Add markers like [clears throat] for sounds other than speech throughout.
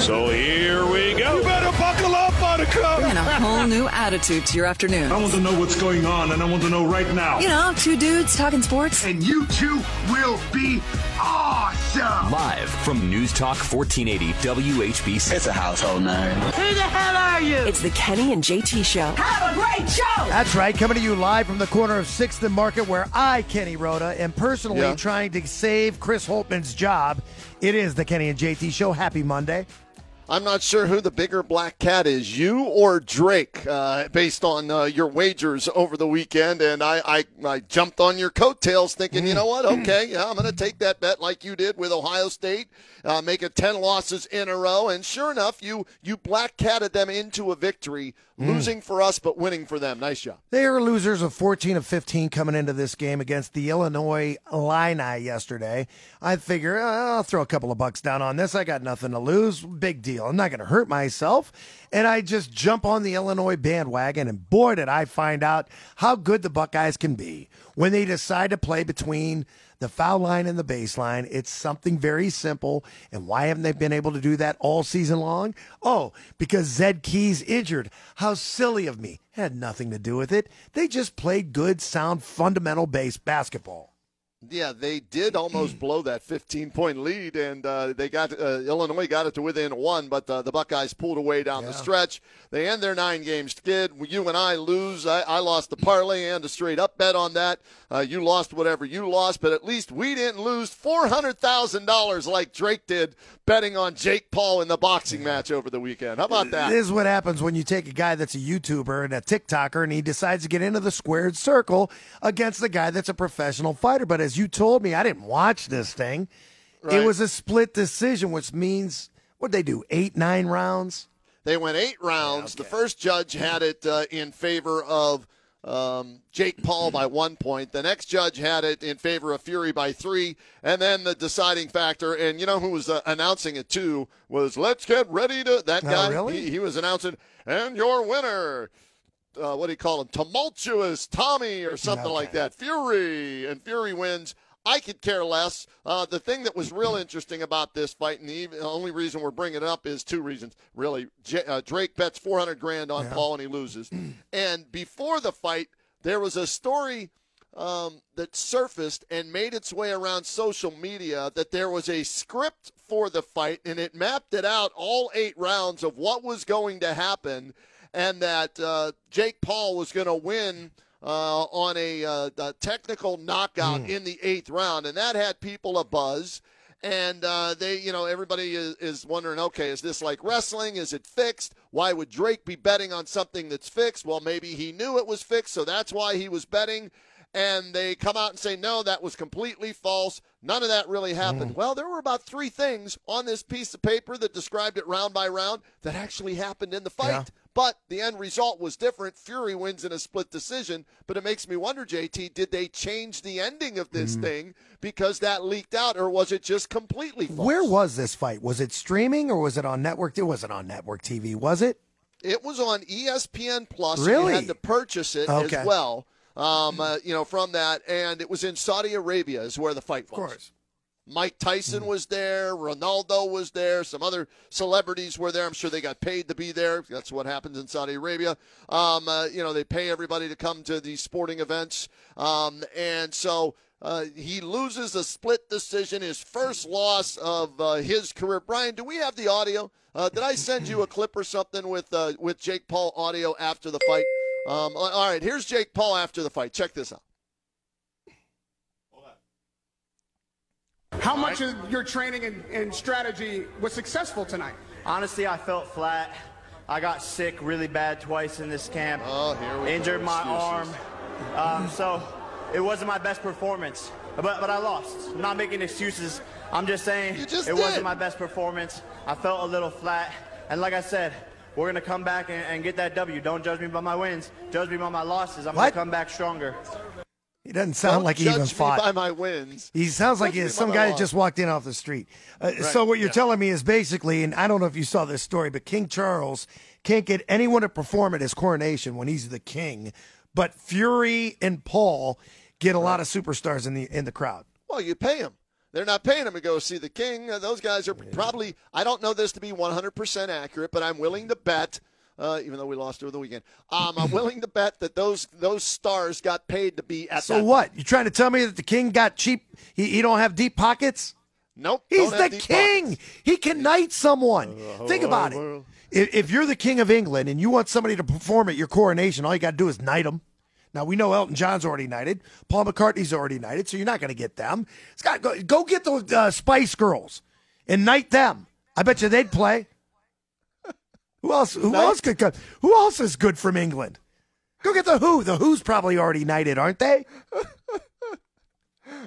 So here we go. You better buckle up, Buttercup. Bringing a whole new attitude to your afternoon. I want to know what's going on, and I want to know right now. You know, two dudes talking sports. And you two will be awesome. Live from News Talk 1480 WHBC. It's a household name. Who the hell are you? It's the Kenny and JT Show. Have a great show. That's right, coming to you live from the corner of 6th and Market, where I, Kenny Roda, am personally Yeah. trying to save Chris Holtmann's job. It is the Kenny and JT Show. Happy Monday. I'm not sure who the bigger black cat is, you or Drake, uh, based on uh, your wagers over the weekend. And I, I, I jumped on your coattails thinking, you know what? Okay, yeah, I'm going to take that bet like you did with Ohio State, uh, make it 10 losses in a row. And sure enough, you, you black catted them into a victory, losing for us, but winning for them. Nice job. They are losers of 14 of 15 coming into this game against the Illinois Illini yesterday. I figure uh, I'll throw a couple of bucks down on this. I got nothing to lose. Big deal. I'm not going to hurt myself. And I just jump on the Illinois bandwagon, and boy, did I find out how good the Buckeyes can be when they decide to play between the foul line and the baseline. It's something very simple. And why haven't they been able to do that all season long? Oh, because Zed Key's injured. How silly of me. Had nothing to do with it. They just played good, sound, fundamental base basketball. Yeah, they did almost blow that 15 point lead, and uh, they got uh, Illinois got it to within one, but uh, the Buckeyes pulled away down the stretch. They end their nine game skid. You and I lose. I, I lost the parlay and a straight up bet on that. Uh, you lost whatever you lost, but at least we didn't lose four hundred thousand dollars like Drake did betting on Jake Paul in the boxing match over the weekend. How about that? This is what happens when you take a guy that's a YouTuber and a TikToker and he decides to get into the squared circle against the guy that's a professional fighter. But as you told me, I didn't watch this thing. It was a split decision, which means what they do eight, nine rounds. They went eight rounds. The first judge had it uh, in favor of um, Jake Paul by [clears throat] one point. The next judge had it in favor of Fury by three. And then the deciding factor, and you know who was uh, announcing it too, was let's get ready to. That Oh, guy, really? he, he was announcing, and your winner. Uh, what do you call him? Tumultuous Tommy or something like that. Fury. And Fury wins. I could care less. Uh, the thing that was real interesting about this fight, and the, only reason we're bringing it up is two reasons, really. J- uh, Drake bets 400 grand on Paul and he loses. [clears throat] and before the fight, there was a story um, that surfaced and made its way around social media that there was a script for the fight and it mapped it out all eight rounds of what was going to happen and that uh, Jake Paul was going to win uh, on a, uh, a technical knockout in the eighth round, and that had people a buzz And uh, they, you know, everybody is, is wondering, okay, is this like wrestling? Is it fixed? Why would Drake be betting on something that's fixed? Well, maybe he knew it was fixed, so that's why he was betting. And they come out and say, no, that was completely false. None of that really happened. Well, there were about three things on this piece of paper that described it round by round that actually happened in the fight. Yeah. But the end result was different. Fury wins in a split decision. But it makes me wonder, JT, did they change the ending of this thing because that leaked out, or was it just completely false? Where was this fight? Was it streaming or was it on network? It wasn't on network TV, was it? It was on ESPN Plus. Really? You had to purchase it Okay. as well. Um, uh, you know, from that, and it was in Saudi Arabia, is where the fight was. Of course. Mike Tyson was there. Ronaldo was there. Some other celebrities were there. I'm sure they got paid to be there. That's what happens in Saudi Arabia. Um, uh, you know, they pay everybody to come to these sporting events. Um, and so uh, he loses a split decision, his first loss of uh, his career. Brian, do we have the audio? Uh, did I send you a clip or something with uh, with Jake Paul audio after the fight? Um, all right, here's Jake Paul after the fight. Check this out. How much of your training and, and strategy was successful tonight? Honestly, I felt flat. I got sick really bad twice in this camp. Oh, here we go. Injured my Excuses. arm. Um, so it wasn't my best performance. but but I lost. I'm not making excuses. I'm just saying just it did. wasn't my best performance. I felt a little flat, and like I said, we're gonna come back and, and get that W. Don't judge me by my wins. Judge me by my losses. I'm gonna come back stronger. He doesn't sound Don't like he judge even me fought. by my wins. He sounds like he's some guy that just walked in off the street. Uh, So what you're yeah. telling me is basically, and I don't know if you saw this story, but King Charles can't get anyone to perform at his coronation when he's the king, but Fury and Paul get a lot of superstars in the in the crowd. Well, you pay them. They're not paying them to go see the king. Uh, those guys are probably. I don't know this to be 100% accurate, but I'm willing to bet. Uh, even though we lost over the weekend, um, I'm willing to bet that those those stars got paid to be at So what? You trying to tell me that the king got cheap? He, he don't have deep pockets? Nope. He's the king. pockets. He can knight someone. Think about it. If, if you're the king of England and you want somebody to perform at your coronation, all you got to do is knight them. Now we know Elton John's already knighted, Paul McCartney's already knighted, so you're not going to get them. Scott, go, go get the uh, Spice Girls and knight them. I bet you they'd play. Who else? Who else could go? Who else is good from England? Go get the Who. The Who's probably already knighted, aren't they? [laughs]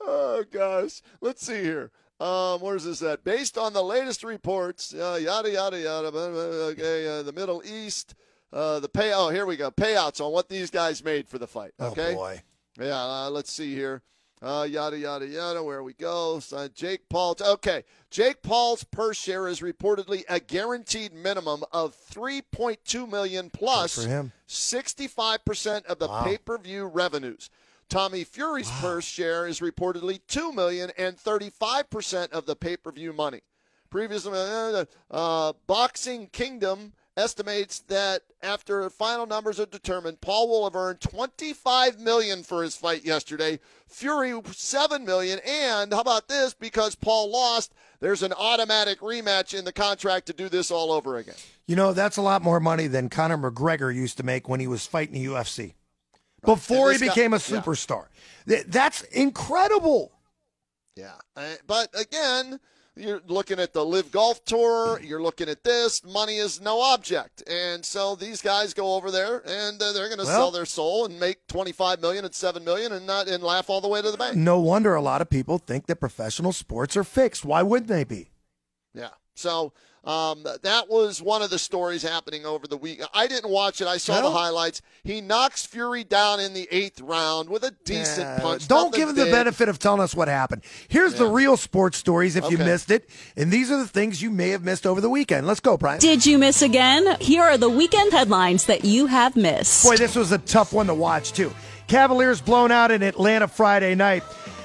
Oh gosh. Let's see here. Um, where's this at? Based on the latest reports, uh, yada yada yada. Okay, uh, the Middle East, uh, the pay. Oh, here we go. Payouts on what these guys made for the fight. Okay. Oh boy. Yeah, uh, let's see here. Uh, yada yada yada. Where we go? So Jake Paul. Okay, Jake Paul's per share is reportedly a guaranteed minimum of three point two million plus Good for him. sixty-five percent of the pay-per-view revenues. Tommy Fury's per share is reportedly two million and thirty-five percent of the pay-per-view money. Previously, uh, uh, Boxing Kingdom estimates that after final numbers are determined, Paul will have earned 25 million for his fight yesterday. Fury 7 million, and how about this? Because Paul lost, there's an automatic rematch in the contract to do this all over again. You know, that's a lot more money than Conor McGregor used to make when he was fighting the UFC. Before he this guy- became a superstar. Th- That's incredible. Yeah, Uh, but again, you're looking at the Live Golf Tour. You're looking at this. Money is no object, and so these guys go over there and uh, they're going to Well- sell their soul and make 25 million and 7 million and not and laugh all the way to the bank. No wonder a lot of people think that professional sports are fixed. Why wouldn't they be? Yeah. So um, that was one of the stories happening over the week. I didn't watch it. I saw No? the highlights. He knocks Fury down in the eighth round with a decent Yeah, punch. Don't Nothing give him the benefit of telling us what happened. Here's the real sports stories if you missed it. And these are the things you may have missed over the weekend. Let's go, Brian. Did you miss again? Here are the weekend headlines that you have missed. Boy, this was a tough one to watch, too. Cavaliers blown out in Atlanta Friday night.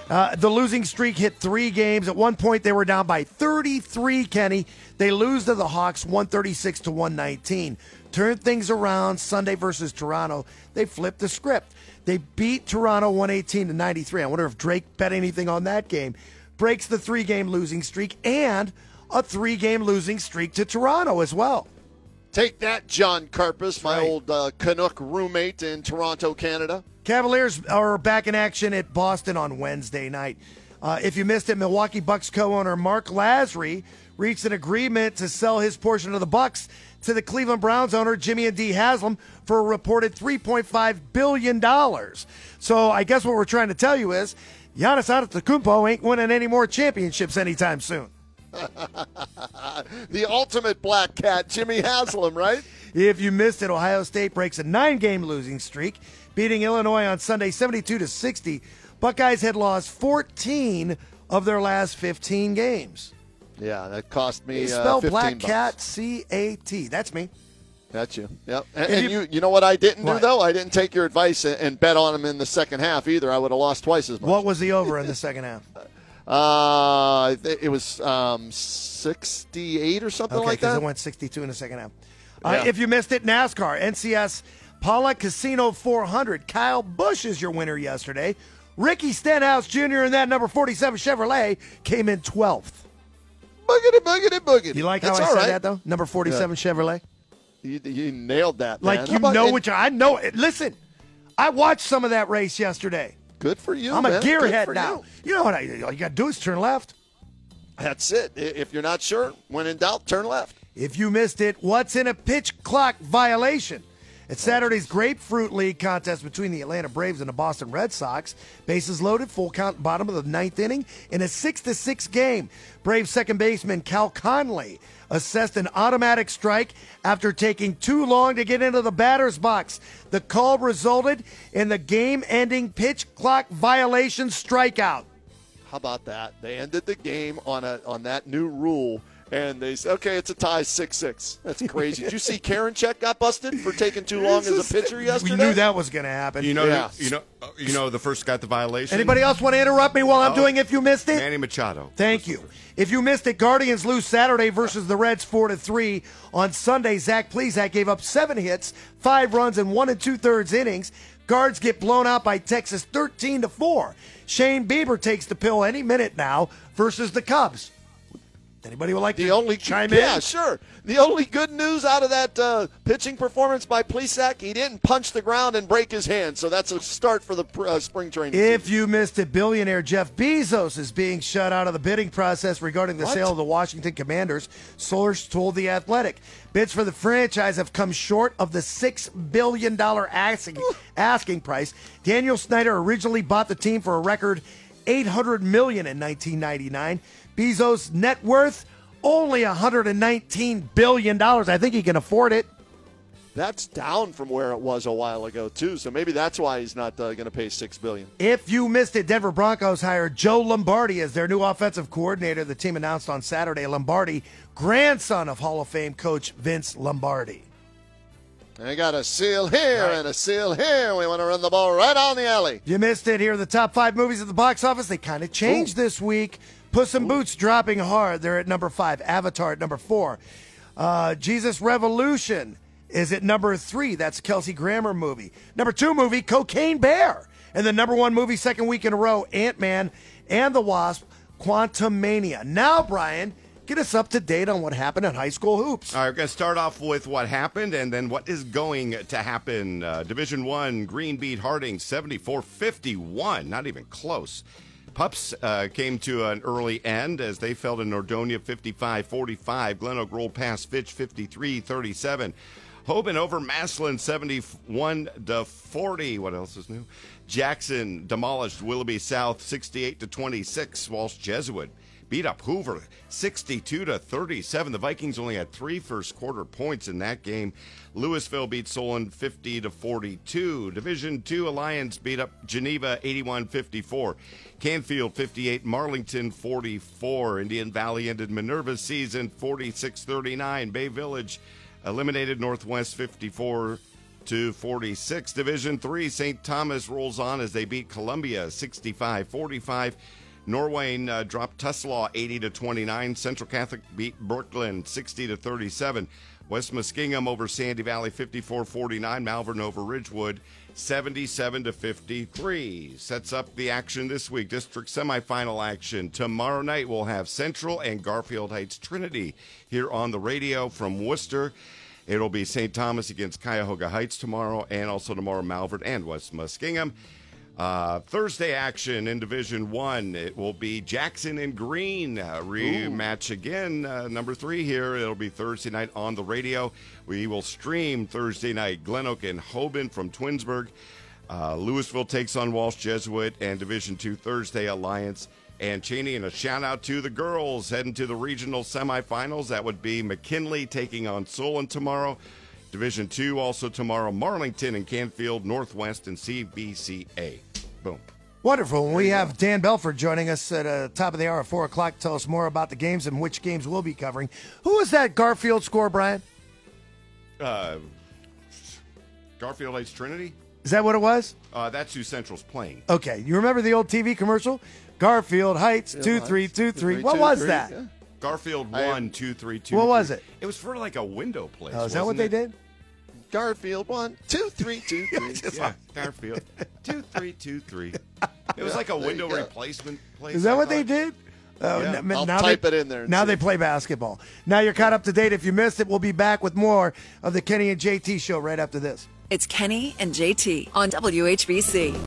Uh, the losing streak hit three games. At one point, they were down by 33, Kenny. They lose to the Hawks 136 to 119. Turn things around Sunday versus Toronto. They flipped the script. They beat Toronto 118 to 93. I wonder if Drake bet anything on that game. Breaks the three game losing streak and a three game losing streak to Toronto as well. Take that, John Carpus, my right. old uh, Canuck roommate in Toronto, Canada. Cavaliers are back in action at Boston on Wednesday night. Uh, if you missed it, Milwaukee Bucks co-owner Mark Lasry reached an agreement to sell his portion of the Bucks to the Cleveland Browns owner Jimmy and Dee Haslam for a reported 3.5 billion dollars. So I guess what we're trying to tell you is Giannis Antetokounmpo ain't winning any more championships anytime soon. [laughs] the ultimate black cat, Jimmy Haslam, right? If you missed it, Ohio State breaks a nine-game losing streak, beating Illinois on Sunday 72 to 60. Buckeyes had lost 14 of their last 15 games. Yeah, that cost me They uh, spell 15 Black bucks. Cat C A T. That's me. That's you. Yep. And, and you- you, you know what I didn't do though? I didn't take your advice and, and bet on them in the second half either. I would have lost twice as much. What was the over in the second half? [laughs] Uh, it was um, sixty-eight or something Okay, like that. it went 62 in the second half. Uh, Yeah. if you missed it, NASCAR, NCS Pala Casino 400. Kyle Busch is your winner yesterday. Ricky Stenhouse Jr. in that number 47 Chevrolet came in 12th. boogity, boogity, boogity. You like how That's I said right. that, though? Number 47 Chevrolet? You, you nailed that. Like man. How you about- know and what you I know it. Listen, I watched some of that race yesterday. Good for you. I'm a man. Good gearhead now. you. You. know what I, all you got to do is turn left. That's it. If you're not sure, when in doubt, turn left. If you missed it, what's in a pitch clock violation? At Saturday's Grapefruit League contest between the Atlanta Braves and the Boston Red Sox, bases loaded, full count, bottom of the ninth inning, in a six to six game. Braves second baseman Cal Conley assessed an automatic strike after taking too long to get into the batter's box. The call resulted in the game-ending pitch clock violation strikeout. How about that? They ended the game on a on that new rule, and they said, "Okay, it's a tie, six six. That's [laughs] crazy." Did you see Karen Check got busted for taking too long as a pitcher yesterday? We knew that was going to happen. You know, Yeah. you know, uh, you know, the first got the violation. Anybody else want to interrupt me while I'm Oh. doing If You Missed It? Manny Machado. Thank you. If you missed it, Guardians lose Saturday versus the Reds four to three. On Sunday, Zach Plesac gave up seven hits, five runs, and one and two thirds innings. Guards get blown out by Texas thirteen to four. Shane Bieber takes the pill any minute now versus the Cubs. Anybody would like The to only chime yeah, in? sure. The only good news out of that uh, pitching performance by Plesac, he didn't punch the ground and break his hand, so that's a start for the uh, spring training. If you missed it, billionaire Jeff Bezos is being shut out of the bidding process regarding the What? sale of the Washington Commanders. Source told The Athletic. Bids for the franchise have come short of the $6 billion asking, asking price. Daniel Snyder originally bought the team for a record 800 million in 1999. Bezos' net worth, only $119 billion. I think he can afford it. That's down from where it was a while ago too, so maybe that's why he's not uh, going to pay six billion. If you missed it, Denver Broncos hired Joe Lombardi as their new offensive coordinator. The team announced on Saturday Lombardi, grandson of Hall of Fame coach Vince Lombardi. I got a seal here and a seal here. We want to run the ball right on the alley. You missed it. Here are the top five movies at the box office. They kind of changed this week. Puss in Boots dropping hard. They're at number five. Avatar at number four. Uh, Jesus Revolution is at number three. That's Kelsey Grammer movie. Number two movie, Cocaine Bear. And the number one movie, second week in a row, Ant Man and the Wasp, Quantumania. Now, Brian, get us up to date on what happened in high school hoops. All right, we're going to start off with what happened and then what is going to happen. Uh, Division One, Green beat Harding 74 51, not even close. Pups uh, came to an early end as they fell to Nordonia 55 45. Glen Oak rolled past Fitch 53 37. Hoban over Massillon 71 to 40. What else is new? Jackson demolished Willoughby South 68 to 26. Walsh Jesuit beat up Hoover 62 to 37. The Vikings only had three first quarter points in that game. Louisville beat Solon 50 to 42. Division 2 Alliance beat up Geneva 81-54. Canfield 58, Marlington 44. Indian Valley ended Minerva's season 46-39. Bay Village eliminated Northwest 54 to 46. Division 3 St. Thomas rolls on as they beat Columbia 65-45. Norwayne uh, dropped Tuslaw 80 to 29. Central Catholic beat Brooklyn 60 to 37. West Muskingum over Sandy Valley 54-49. Malvern over Ridgewood 77 to 53. Sets up the action this week. District semifinal action. Tomorrow night we'll have Central and Garfield Heights Trinity here on the radio from Wooster. It'll be St. Thomas against Cuyahoga Heights tomorrow, and also tomorrow Malvern and West Muskingum. Uh, Thursday action in Division One. It will be Jackson and Green uh, rematch again. Uh, number three here. It'll be Thursday night on the radio. We will stream Thursday night Glen Oak and Hoban from Twinsburg. Uh, Louisville takes on Walsh Jesuit and Division Two Thursday Alliance and Chaney. And a shout out to the girls heading to the regional semifinals. That would be McKinley taking on Solon tomorrow. Division Two also tomorrow. Marlington and Canfield, Northwest and CVCA. Boom. Wonderful. And we have Dan Belford joining us at the top of the hour at 4 o'clock to tell us more about the games and which games we'll be covering. Who is that Garfield score, Brian? Uh, Garfield Heights Trinity. Is that what it was? Uh, that's who Central's playing. Okay. You remember the old TV commercial? Garfield Heights, Yeah, 2323. Heights, What was that? Garfield I- one two three two. What was it? It was for like a window place. Oh, is that what wasn't they it? did? Garfield one, two, three, two, [laughs] three. Yeah, Garfield two three two three. It was like a window go. replacement place. Is that I what they did? Oh, Yeah. n- I'll now type they, it in there Now see. they play basketball. Now you're caught up to date. If you missed it, we'll be back with more of the Kenny and JT show right after this. It's Kenny and JT on WHBC.